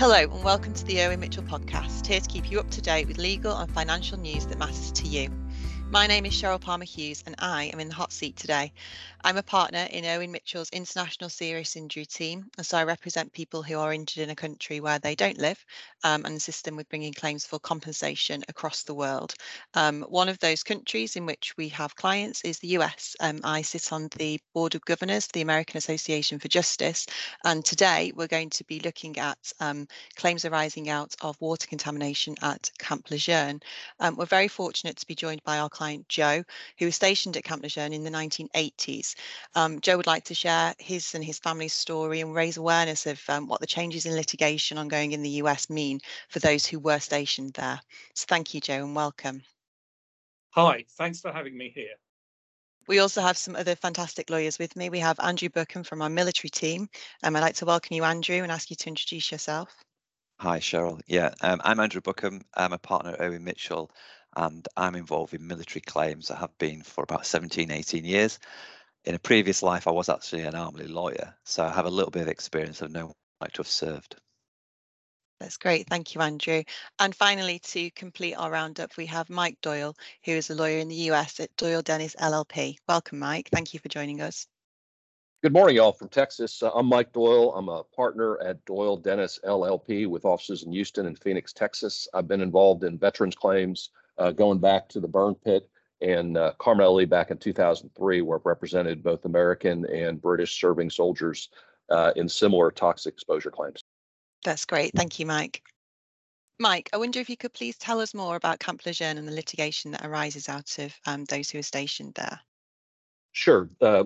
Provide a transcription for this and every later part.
Hello, and welcome to the Irwin Mitchell podcast, here to keep you up to date with legal and financial news that matters to you. My name is Cheryl Palmer Hughes, and I am in the hot seat today. I'm a partner in Irwin Mitchell's International Serious Injury Team, and so I represent people who are injured in a country where they don't live um, and assist them with bringing claims for compensation across the world. Um, one of those countries in which we have clients is the US. Um, I sit on the Board of Governors for the American Association for Justice, and today we're going to be looking at um, claims arising out of water contamination at Camp Lejeune. Um, we're very fortunate to be joined by our client Joe, who was stationed at Camp Lejeune in the 1980s. Um, Joe would like to share his and his family's story and raise awareness of um, what the changes in litigation ongoing in the US mean for those who were stationed there. So thank you, Joe, and welcome. Hi, thanks for having me here. We also have some other fantastic lawyers with me. We have Andrew Buckham from our military team. Um, I'd like to welcome you, Andrew, and ask you to introduce yourself. Hi, Cheryl. Yeah, um, I'm Andrew Buckham. I'm a partner at Irwin Mitchell, and I'm involved in military claims. I have been for about 17, 18 years in a previous life, I was actually an army lawyer, so I have a little bit of experience of knowing what to have served. That's great. Thank you, Andrew. And finally, to complete our roundup, we have Mike Doyle, who is a lawyer in the US at Doyle Dennis LLP. Welcome, Mike. Thank you for joining us. Good morning, y'all from Texas. Uh, I'm Mike Doyle. I'm a partner at Doyle Dennis LLP with offices in Houston and Phoenix, Texas. I've been involved in veterans claims uh, going back to the burn pit and uh, Carmel back in 2003, where it represented both American and British serving soldiers uh, in similar toxic exposure claims. That's great. Thank you, Mike. Mike, I wonder if you could please tell us more about Camp Lejeune and the litigation that arises out of um, those who are stationed there. Sure. Uh,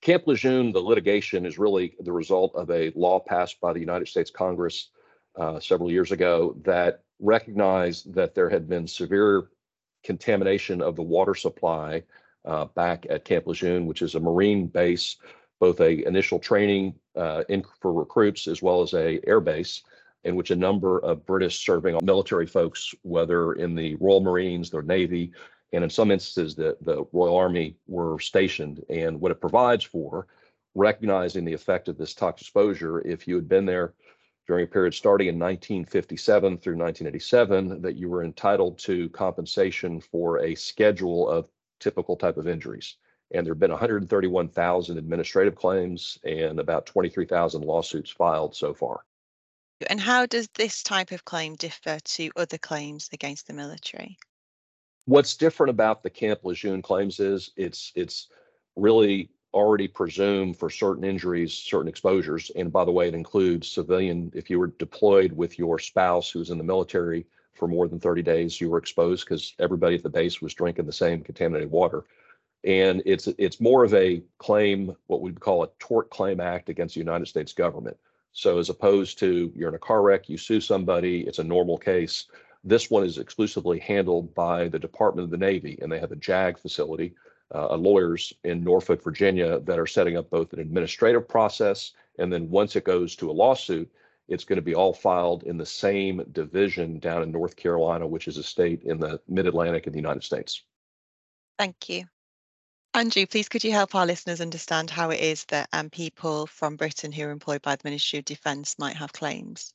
Camp Lejeune, the litigation is really the result of a law passed by the United States Congress uh, several years ago that recognized that there had been severe contamination of the water supply uh, back at Camp Lejeune, which is a Marine base, both a initial training uh, in, for recruits as well as a air base, in which a number of British serving military folks, whether in the Royal Marines, the Navy, and in some instances the, the Royal Army were stationed. And what it provides for, recognizing the effect of this toxic exposure, if you had been there during a period starting in 1957 through 1987 that you were entitled to compensation for a schedule of typical type of injuries. And there have been 131,000 administrative claims and about 23,000 lawsuits filed so far. And how does this type of claim differ to other claims against the military? What's different about the Camp Lejeune claims is it's it's really already presume for certain injuries, certain exposures. And by the way, it includes civilian, if you were deployed with your spouse who's in the military for more than 30 days, you were exposed because everybody at the base was drinking the same contaminated water. And it's it's more of a claim, what we'd call a tort claim act against the United States government. So as opposed to you're in a car wreck, you sue somebody, it's a normal case. This one is exclusively handled by the Department of the Navy, and they have a JAG facility uh, lawyers in Norfolk, Virginia, that are setting up both an administrative process and then once it goes to a lawsuit, it's going to be all filed in the same division down in North Carolina, which is a state in the mid Atlantic in the United States. Thank you. Andrew, please could you help our listeners understand how it is that um, people from Britain who are employed by the Ministry of Defence might have claims?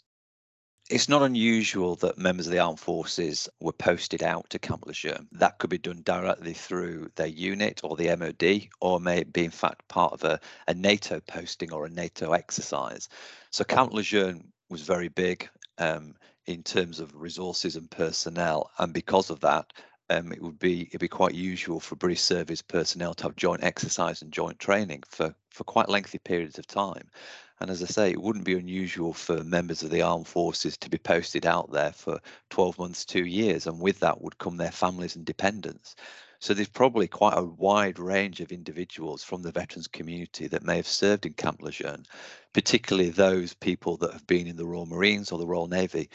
It's not unusual that members of the armed forces were posted out to Camp Lejeune. That could be done directly through their unit or the MOD, or may be in fact part of a, a NATO posting or a NATO exercise. So Camp Lejeune was very big um, in terms of resources and personnel, and because of that, um, it would be it'd be quite usual for British service personnel to have joint exercise and joint training for for quite lengthy periods of time. And as I say, it wouldn't be unusual for members of the armed forces to be posted out there for 12 months, two years, and with that would come their families and dependents. So there's probably quite a wide range of individuals from the veterans community that may have served in Camp Lejeune, particularly those people that have been in the Royal Marines or the Royal Navy.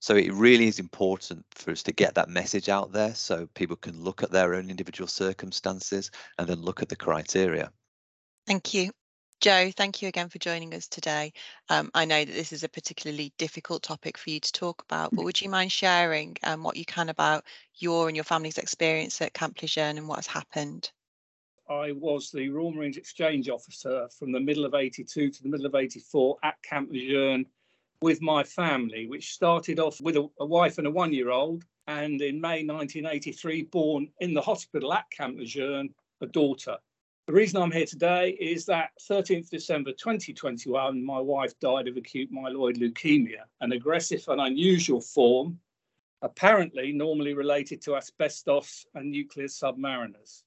So it really is important for us to get that message out there so people can look at their own individual circumstances and then look at the criteria. Thank you. Joe, thank you again for joining us today. Um, I know that this is a particularly difficult topic for you to talk about, but would you mind sharing um, what you can about your and your family's experience at Camp Lejeune and what has happened? I was the Royal Marines Exchange Officer from the middle of 82 to the middle of 84 at Camp Lejeune with my family, which started off with a, a wife and a one year old, and in May 1983, born in the hospital at Camp Lejeune, a daughter. The reason I'm here today is that 13th December 2021, my wife died of acute myeloid leukemia, an aggressive and unusual form, apparently normally related to asbestos and nuclear submariners.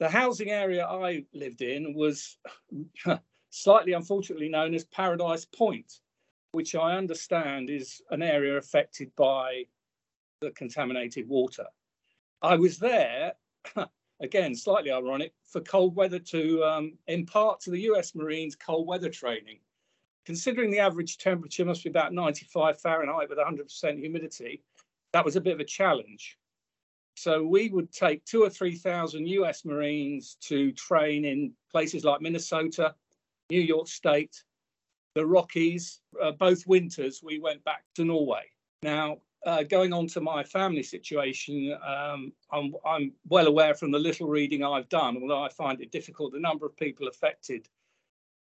The housing area I lived in was slightly unfortunately known as Paradise Point, which I understand is an area affected by the contaminated water. I was there, again, slightly ironic, for cold weather to um, impart to the US Marines cold weather training. Considering the average temperature must be about 95 Fahrenheit with 100% humidity, that was a bit of a challenge. So we would take two or 3,000 US Marines to train in places like Minnesota, New York State, the Rockies. Uh, both winters, we went back to Norway. Now, uh, going on to my family situation, um, I'm, I'm, well aware from the little reading I've done, although I find it difficult, the number of people affected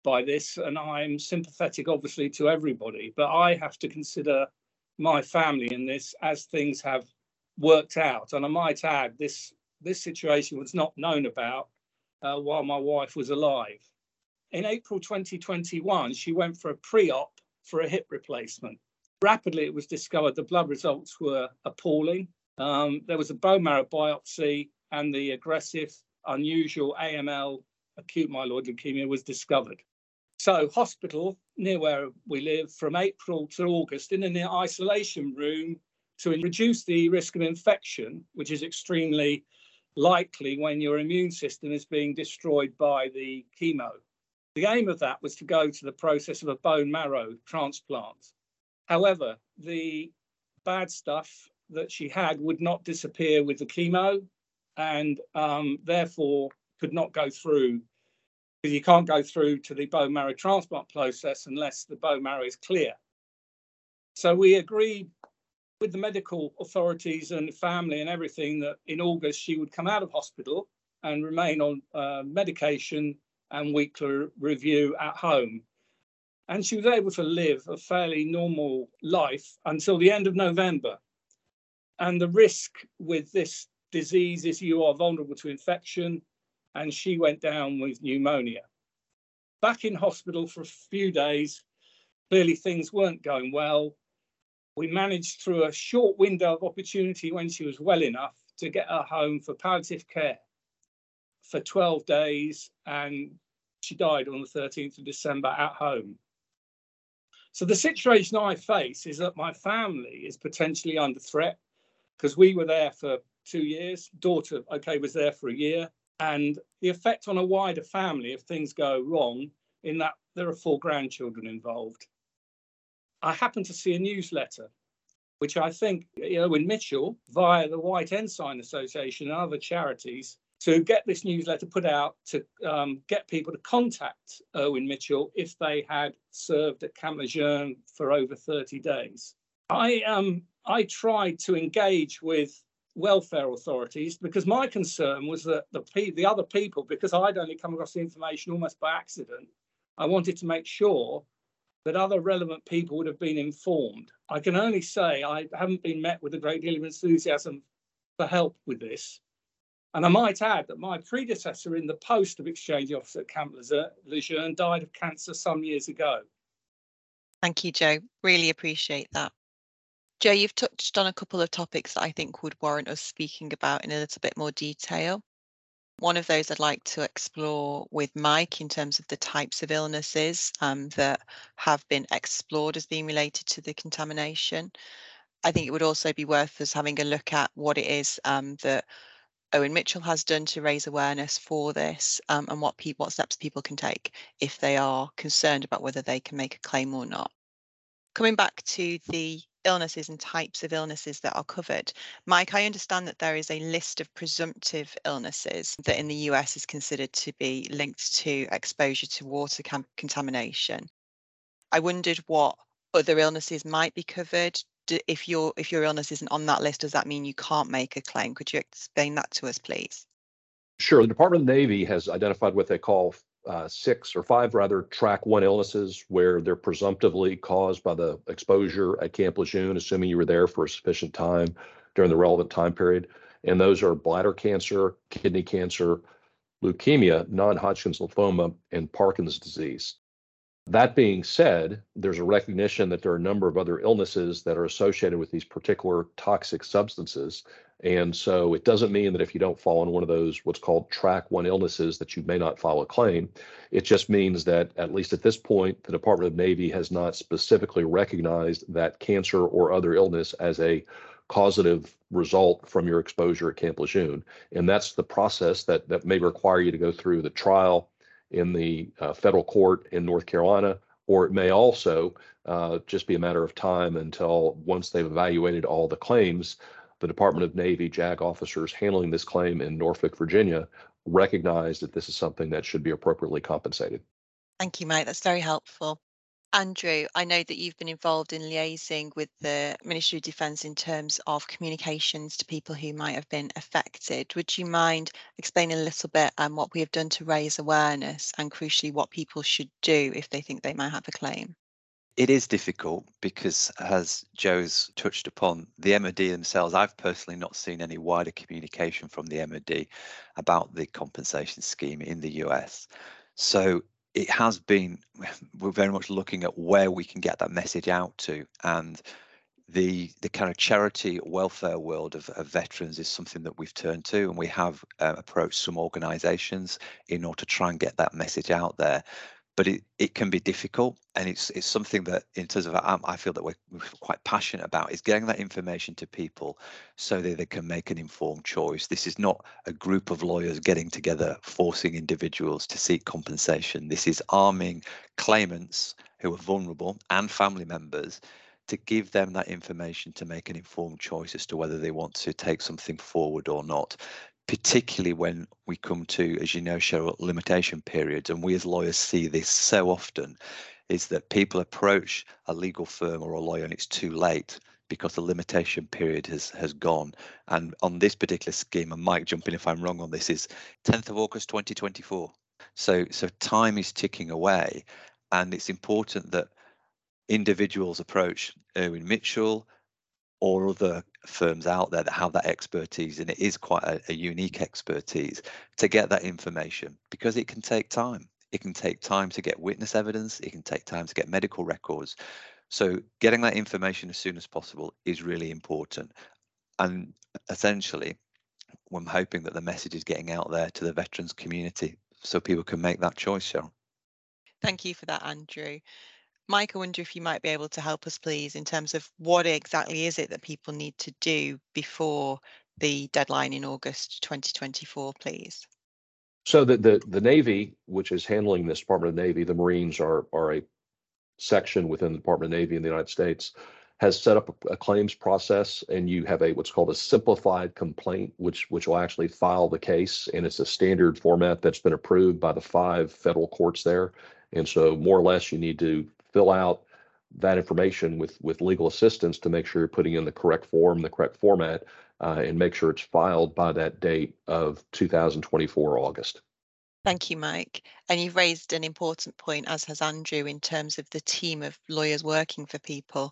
by this, and I'm sympathetic, obviously, to everybody. But I have to consider my family in this as things have worked out. And I might add, this this situation was not known about uh, while my wife was alive. In April 2021, she went for a pre-op for a hip replacement. Rapidly, it was discovered the blood results were appalling. Um, there was a bone marrow biopsy, and the aggressive, unusual AML, acute myeloid leukemia, was discovered. So, hospital near where we live from April to August in an isolation room to reduce the risk of infection, which is extremely likely when your immune system is being destroyed by the chemo. The aim of that was to go to the process of a bone marrow transplant. However, the bad stuff that she had would not disappear with the chemo and um, therefore could not go through because you can't go through to the bone marrow transplant process unless the bone marrow is clear. So we agreed with the medical authorities and family and everything that in August she would come out of hospital and remain on uh, medication and weekly review at home. And she was able to live a fairly normal life until the end of November. And the risk with this disease is you are vulnerable to infection, and she went down with pneumonia. Back in hospital for a few days, clearly things weren't going well we managed through a short window of opportunity when she was well enough to get her home for palliative care for 12 days and she died on the 13th of December at home. So the situation I face is that my family is potentially under threat because we were there for two years. Daughter, okay, was there for a year. And the effect on a wider family if things go wrong, in that there are four grandchildren involved. I happened to see a newsletter, which I think Irwin Mitchell, via the White Ensign Association and other charities, to get this newsletter put out to um, get people to contact Irwin Mitchell if they had served at Camp Lejeune for over 30 days. I, um, I tried to engage with welfare authorities because my concern was that the, the other people, because I'd only come across the information almost by accident, I wanted to make sure that other relevant people would have been informed. I can only say I haven't been met with a great deal of enthusiasm for help with this. And I might add that my predecessor in the post of exchange officer at Camp Lejeune died of cancer some years ago. Thank you, Joe. Really appreciate that. Joe, you've touched on a couple of topics that I think would warrant us speaking about in a little bit more detail. One of those I'd like to explore with Mike in terms of the types of illnesses um, that have been explored as being related to the contamination. I think it would also be worth us having a look at what it is um, that Irwin Mitchell has done to raise awareness for this um, and what what steps people can take if they are concerned about whether they can make a claim or not. Coming back to the illnesses and types of illnesses that are covered. Mike, I understand that there is a list of presumptive illnesses that in the US is considered to be linked to exposure to water contamination. I wondered what other illnesses might be covered. If your if your illness isn't on that list, does that mean you can't make a claim? Could you explain that to us, please? Sure. The Department of the Navy has identified what they call uh, six or five rather track one illnesses where they're presumptively caused by the exposure at Camp Lejeune, assuming you were there for a sufficient time during the relevant time period. And those are bladder cancer, kidney cancer, leukemia, non Hodgkin's lymphoma, and Parkinson's disease. That being said, there's a recognition that there are a number of other illnesses that are associated with these particular toxic substances. And so it doesn't mean that if you don't fall on one of those, what's called track one illnesses, that you may not file a claim. It just means that, at least at this point, the Department of Navy has not specifically recognized that cancer or other illness as a causative result from your exposure at Camp Lejeune. And that's the process that, that may require you to go through the trial in the uh, federal court in North Carolina, or it may also uh, just be a matter of time until once they've evaluated all the claims, the Department of Navy JAG officers handling this claim in Norfolk, Virginia, recognize that this is something that should be appropriately compensated. Thank you, Mike. That's very helpful. Andrew, I know that you've been involved in liaising with the Ministry of Defence in terms of communications to people who might have been affected. Would you mind explaining a little bit on um, what we have done to raise awareness and crucially what people should do if they think they might have a claim? It is difficult because, as Joe's touched upon, the MOD themselves, I've personally not seen any wider communication from the MOD about the compensation scheme in the US. So it has been we're very much looking at where we can get that message out to and the the kind of charity welfare world of, of veterans is something that we've turned to and we have uh, approached some organizations in order to try and get that message out there but it, it can be difficult and it's it's something that in terms of um, I feel that we're, we're, quite passionate about is getting that information to people so that they can make an informed choice. This is not a group of lawyers getting together forcing individuals to seek compensation. This is arming claimants who are vulnerable and family members to give them that information to make an informed choice as to whether they want to take something forward or not particularly when we come to, as you know, Cheryl, limitation periods. And we as lawyers see this so often is that people approach a legal firm or a lawyer and it's too late because the limitation period has has gone. And on this particular scheme, and Mike, jump in if I'm wrong on this, is 10th of August 2024. So so time is ticking away, and it's important that individuals approach Irwin Mitchell or other firms out there that have that expertise, and it is quite a, a, unique expertise to get that information because it can take time. It can take time to get witness evidence, it can take time to get medical records. So, getting that information as soon as possible is really important. And essentially, I'm hoping that the message is getting out there to the veterans community so people can make that choice, Cheryl. Thank you for that, Andrew. Mike, I wonder if you might be able to help us, please, in terms of what exactly is it that people need to do before the deadline in August 2024, please? So the, the, the Navy, which is handling this Department of Navy, the Marines are, are a section within the Department of Navy in the United States, has set up a, a claims process and you have a what's called a simplified complaint, which which will actually file the case. And it's a standard format that's been approved by the five federal courts there. And so more or less you need to fill out that information with with legal assistance to make sure you're putting in the correct form, the correct format, uh, and make sure it's filed by that date of 2024 August. Thank you, Mike. And you've raised an important point, as has Andrew, in terms of the team of lawyers working for people.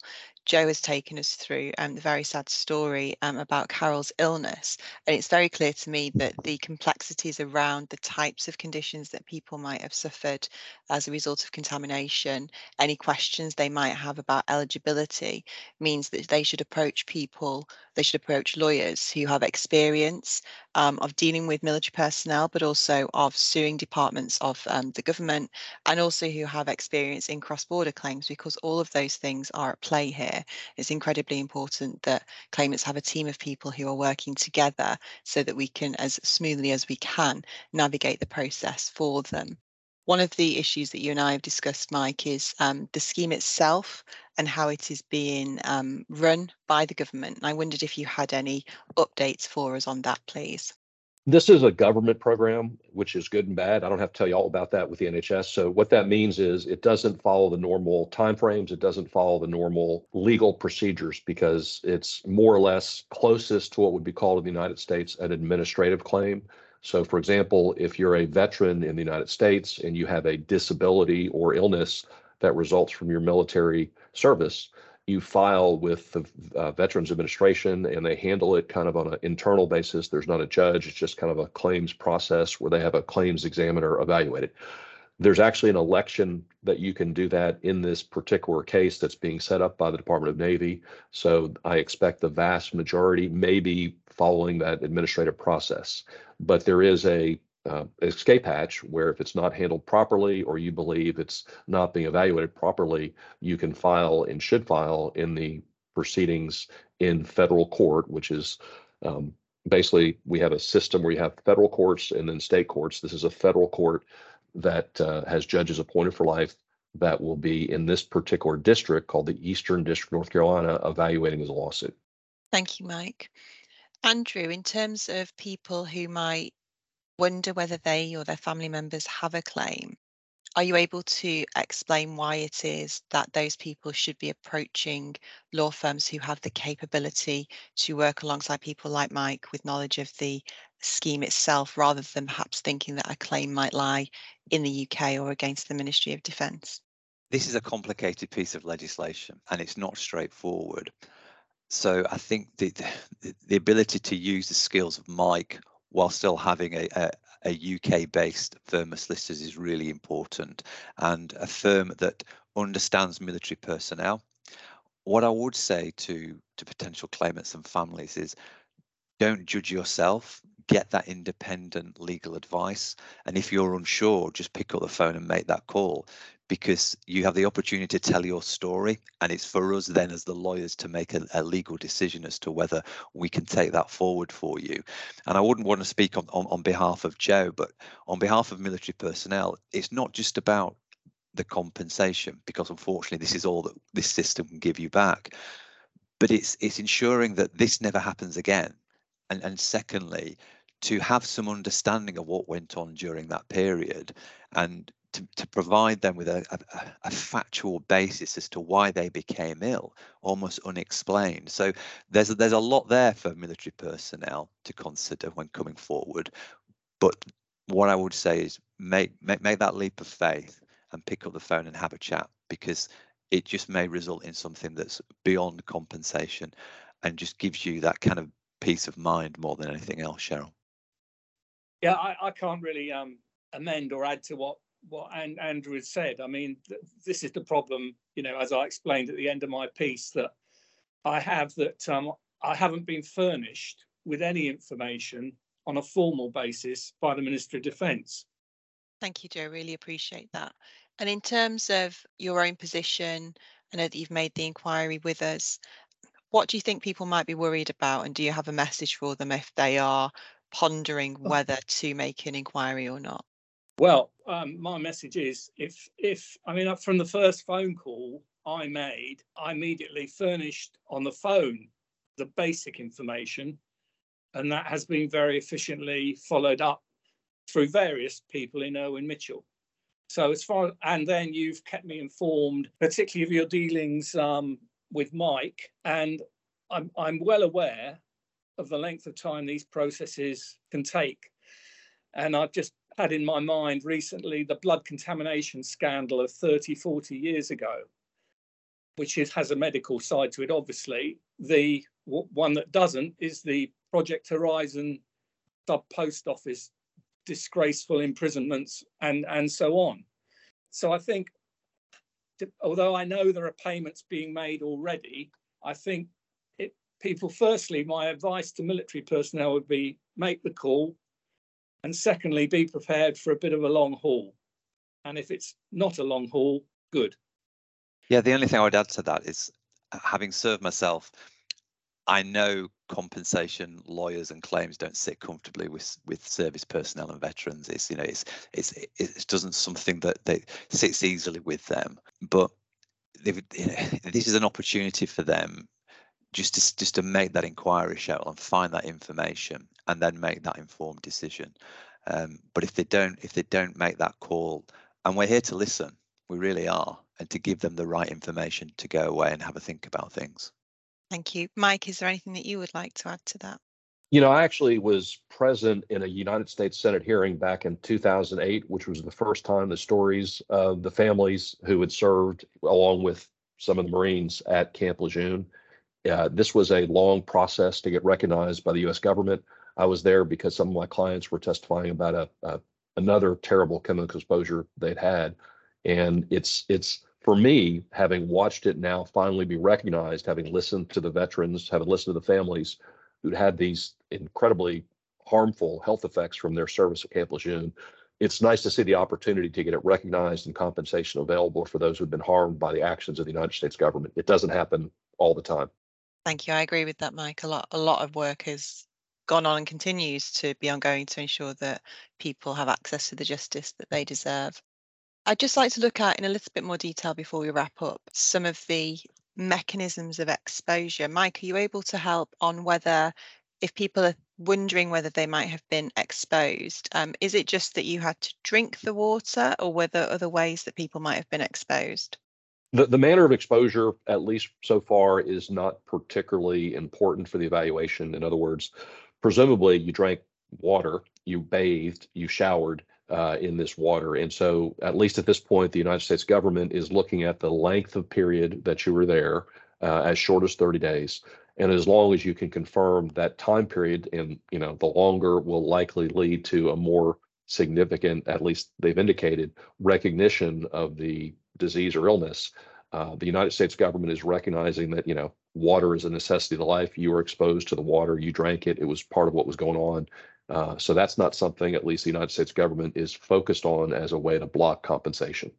Joe has taken us through um, the very sad story um, about Carol's illness. And it's very clear to me that the complexities around the types of conditions that people might have suffered as a result of contamination, any questions they might have about eligibility, means that they should approach people, they should approach lawyers who have experience um, of dealing with military personnel, but also of suing departments of um, the government, and also who have experience in cross border claims, because all of those things are at play here it's incredibly important that claimants have a team of people who are working together so that we can, as smoothly as we can, navigate the process for them. One of the issues that you and I have discussed, Mike, is um, the scheme itself and how it is being um, run by the government. And I wondered if you had any updates for us on that, please. This is a government program, which is good and bad. I don't have to tell you all about that with the NHS. So what that means is it doesn't follow the normal timeframes. It doesn't follow the normal legal procedures because it's more or less closest to what would be called in the United States an administrative claim. So, for example, if you're a veteran in the United States and you have a disability or illness that results from your military service, you file with the uh, Veterans Administration and they handle it kind of on an internal basis. There's not a judge, it's just kind of a claims process where they have a claims examiner evaluate it. There's actually an election that you can do that in this particular case that's being set up by the Department of Navy. So I expect the vast majority may be following that administrative process. But there is a uh, escape hatch where if it's not handled properly or you believe it's not being evaluated properly, you can file and should file in the proceedings in federal court, which is um, basically we have a system where you have federal courts and then state courts. This is a federal court that uh, has judges appointed for life that will be in this particular district called the Eastern District, North Carolina, evaluating his lawsuit. Thank you, Mike. Andrew, in terms of people who might wonder whether they or their family members have a claim, are you able to explain why it is that those people should be approaching law firms who have the capability to work alongside people like Mike with knowledge of the scheme itself rather than perhaps thinking that a claim might lie in the UK or against the Ministry of Defence? This is a complicated piece of legislation and it's not straightforward. So I think the, the, the ability to use the skills of Mike while still having a, a, a UK based firm as solicitors is really important and a firm that understands military personnel. What I would say to, to potential claimants and families is don't judge yourself get that independent legal advice and if you're unsure just pick up the phone and make that call because you have the opportunity to tell your story and it's for us then as the lawyers to make a, a, legal decision as to whether we can take that forward for you. And i wouldn't want to speak on, on, on behalf of joe but on behalf of military personnel it's not just about the compensation because unfortunately this is all that this system can give you back. But it's it's ensuring that this never happens again. And and secondly to have some understanding of what went on during that period and to, to provide them with a, a, a, factual basis as to why they became ill, almost unexplained. So there's a, there's a lot there for military personnel to consider when coming forward. But what I would say is make, make make that leap of faith and pick up the phone and have a chat because it just may result in something that's beyond compensation and just gives you that kind of peace of mind more than anything else, Cheryl. Yeah, I, I can't really um, amend or add to what what Andrew has said. I mean, th- this is the problem, you know, as I explained at the end of my piece, that I have that um, I haven't been furnished with any information on a formal basis by the Ministry of Defence. Thank you, Joe. Really appreciate that. And in terms of your own position, I know that you've made the inquiry with us. What do you think people might be worried about? And do you have a message for them if they are pondering oh. whether to make an inquiry or not? Well, um, my message is if if I mean from the first phone call I made, I immediately furnished on the phone the basic information, and that has been very efficiently followed up through various people in Irwin Mitchell. So as far and then you've kept me informed, particularly of your dealings um, with Mike, and I'm I'm well aware of the length of time these processes can take. And I've just had in my mind recently the blood contamination scandal of 30, 40 years ago, which is, has a medical side to it, obviously. The one that doesn't is the Project Horizon sub post office disgraceful imprisonments and, and so on. So I think, although I know there are payments being made already, I think it, people, firstly, my advice to military personnel would be make the call, and secondly, be prepared for a bit of a long haul. And if it's not a long haul, good. Yeah, the only thing I would add to that is uh, having served myself, I know compensation lawyers and claims don't sit comfortably with with service personnel and veterans. It's you know it's it's it doesn't something that they sits easily with them. But this is an opportunity for them just to just to make that inquiry show and find that information and then make that informed decision um, but if they don't if they don't make that call and we're here to listen we really are and to give them the right information to go away and have a think about things thank you mike is there anything that you would like to add to that You know, I actually was present in a United States Senate hearing back in 2008, which was the first time the stories of the families who had served along with some of the Marines at Camp Lejeune. Uh, this was a long process to get recognized by the U.S. government. I was there because some of my clients were testifying about a, a another terrible chemical exposure they'd had, and it's it's for me having watched it now finally be recognized, having listened to the veterans, having listened to the families who'd had these incredibly harmful health effects from their service at Camp Lejeune. It's nice to see the opportunity to get it recognized and compensation available for those who've been harmed by the actions of the United States government. It doesn't happen all the time. Thank you. I agree with that, Mike. A lot, a lot of work has gone on and continues to be ongoing to ensure that people have access to the justice that they deserve. I'd just like to look at in a little bit more detail before we wrap up some of the mechanisms of exposure. Mike, are you able to help on whether, if people are wondering whether they might have been exposed, um, is it just that you had to drink the water or were there other ways that people might have been exposed? The, the manner of exposure, at least so far, is not particularly important for the evaluation. In other words, presumably you drank water, you bathed, you showered uh, in this water. And so, at least at this point, the United States government is looking at the length of period that you were there, uh, as short as 30 days. And as long as you can confirm that time period, and you know, the longer will likely lead to a more significant, at least they've indicated, recognition of the disease or illness, uh, the United States government is recognizing that you know water is a necessity of life. You were exposed to the water, you drank it, it was part of what was going on. Uh, so that's not something, at least the United States government is focused on as a way to block compensation.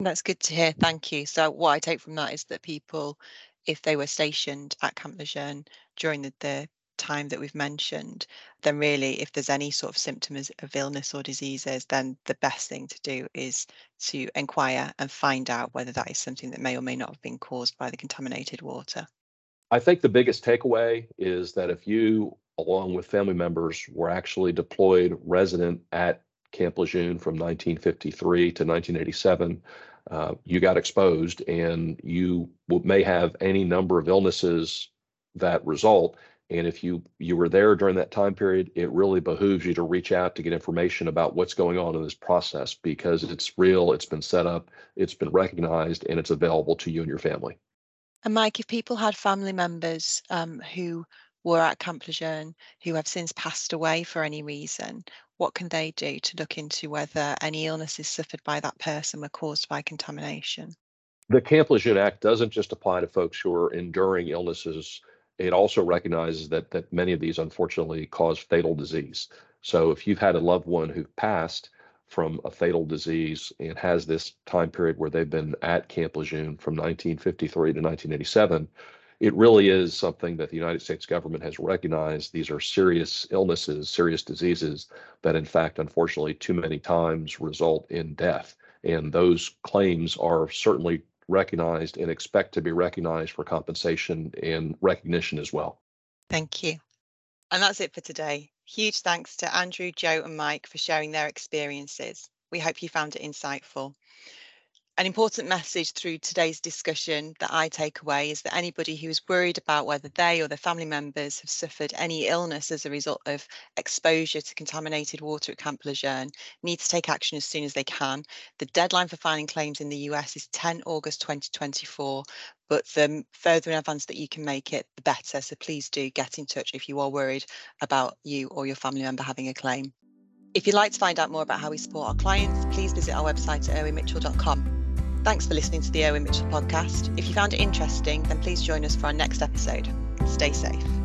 That's good to hear. Thank you. So what I take from that is that people, if they were stationed at Camp Lejeune during the, the time that we've mentioned, then really, if there's any sort of symptoms of illness or diseases, then the best thing to do is to inquire and find out whether that is something that may or may not have been caused by the contaminated water. I think the biggest takeaway is that if you, along with family members, were actually deployed resident at Camp Lejeune from 1953 to 1987, uh, you got exposed and you may have any number of illnesses that result and if you you were there during that time period, it really behooves you to reach out to get information about what's going on in this process because it's real, it's been set up, it's been recognized, and it's available to you and your family. And Mike, if people had family members um, who were at Camp Lejeune who have since passed away for any reason, what can they do to look into whether any illnesses suffered by that person were caused by contamination? The Camp Lejeune Act doesn't just apply to folks who are enduring illnesses it also recognizes that that many of these unfortunately cause fatal disease. So if you've had a loved one who passed from a fatal disease and has this time period where they've been at Camp Lejeune from 1953 to 1987, it really is something that the United States government has recognized. These are serious illnesses, serious diseases that, in fact, unfortunately, too many times result in death. And those claims are certainly recognized and expect to be recognized for compensation and recognition as well. Thank you. And that's it for today. Huge thanks to Andrew, Joe, and Mike for sharing their experiences. We hope you found it insightful. An important message through today's discussion that I take away is that anybody who is worried about whether they or their family members have suffered any illness as a result of exposure to contaminated water at Camp Lejeune needs to take action as soon as they can. The deadline for filing claims in the US is 10 August 2024, but the further in advance that you can make it, the better. So please do get in touch if you are worried about you or your family member having a claim. If you'd like to find out more about how we support our clients, please visit our website at irwinmitchell.com. Thanks for listening to the Irwin Mitchell podcast. If you found it interesting, then please join us for our next episode. Stay safe.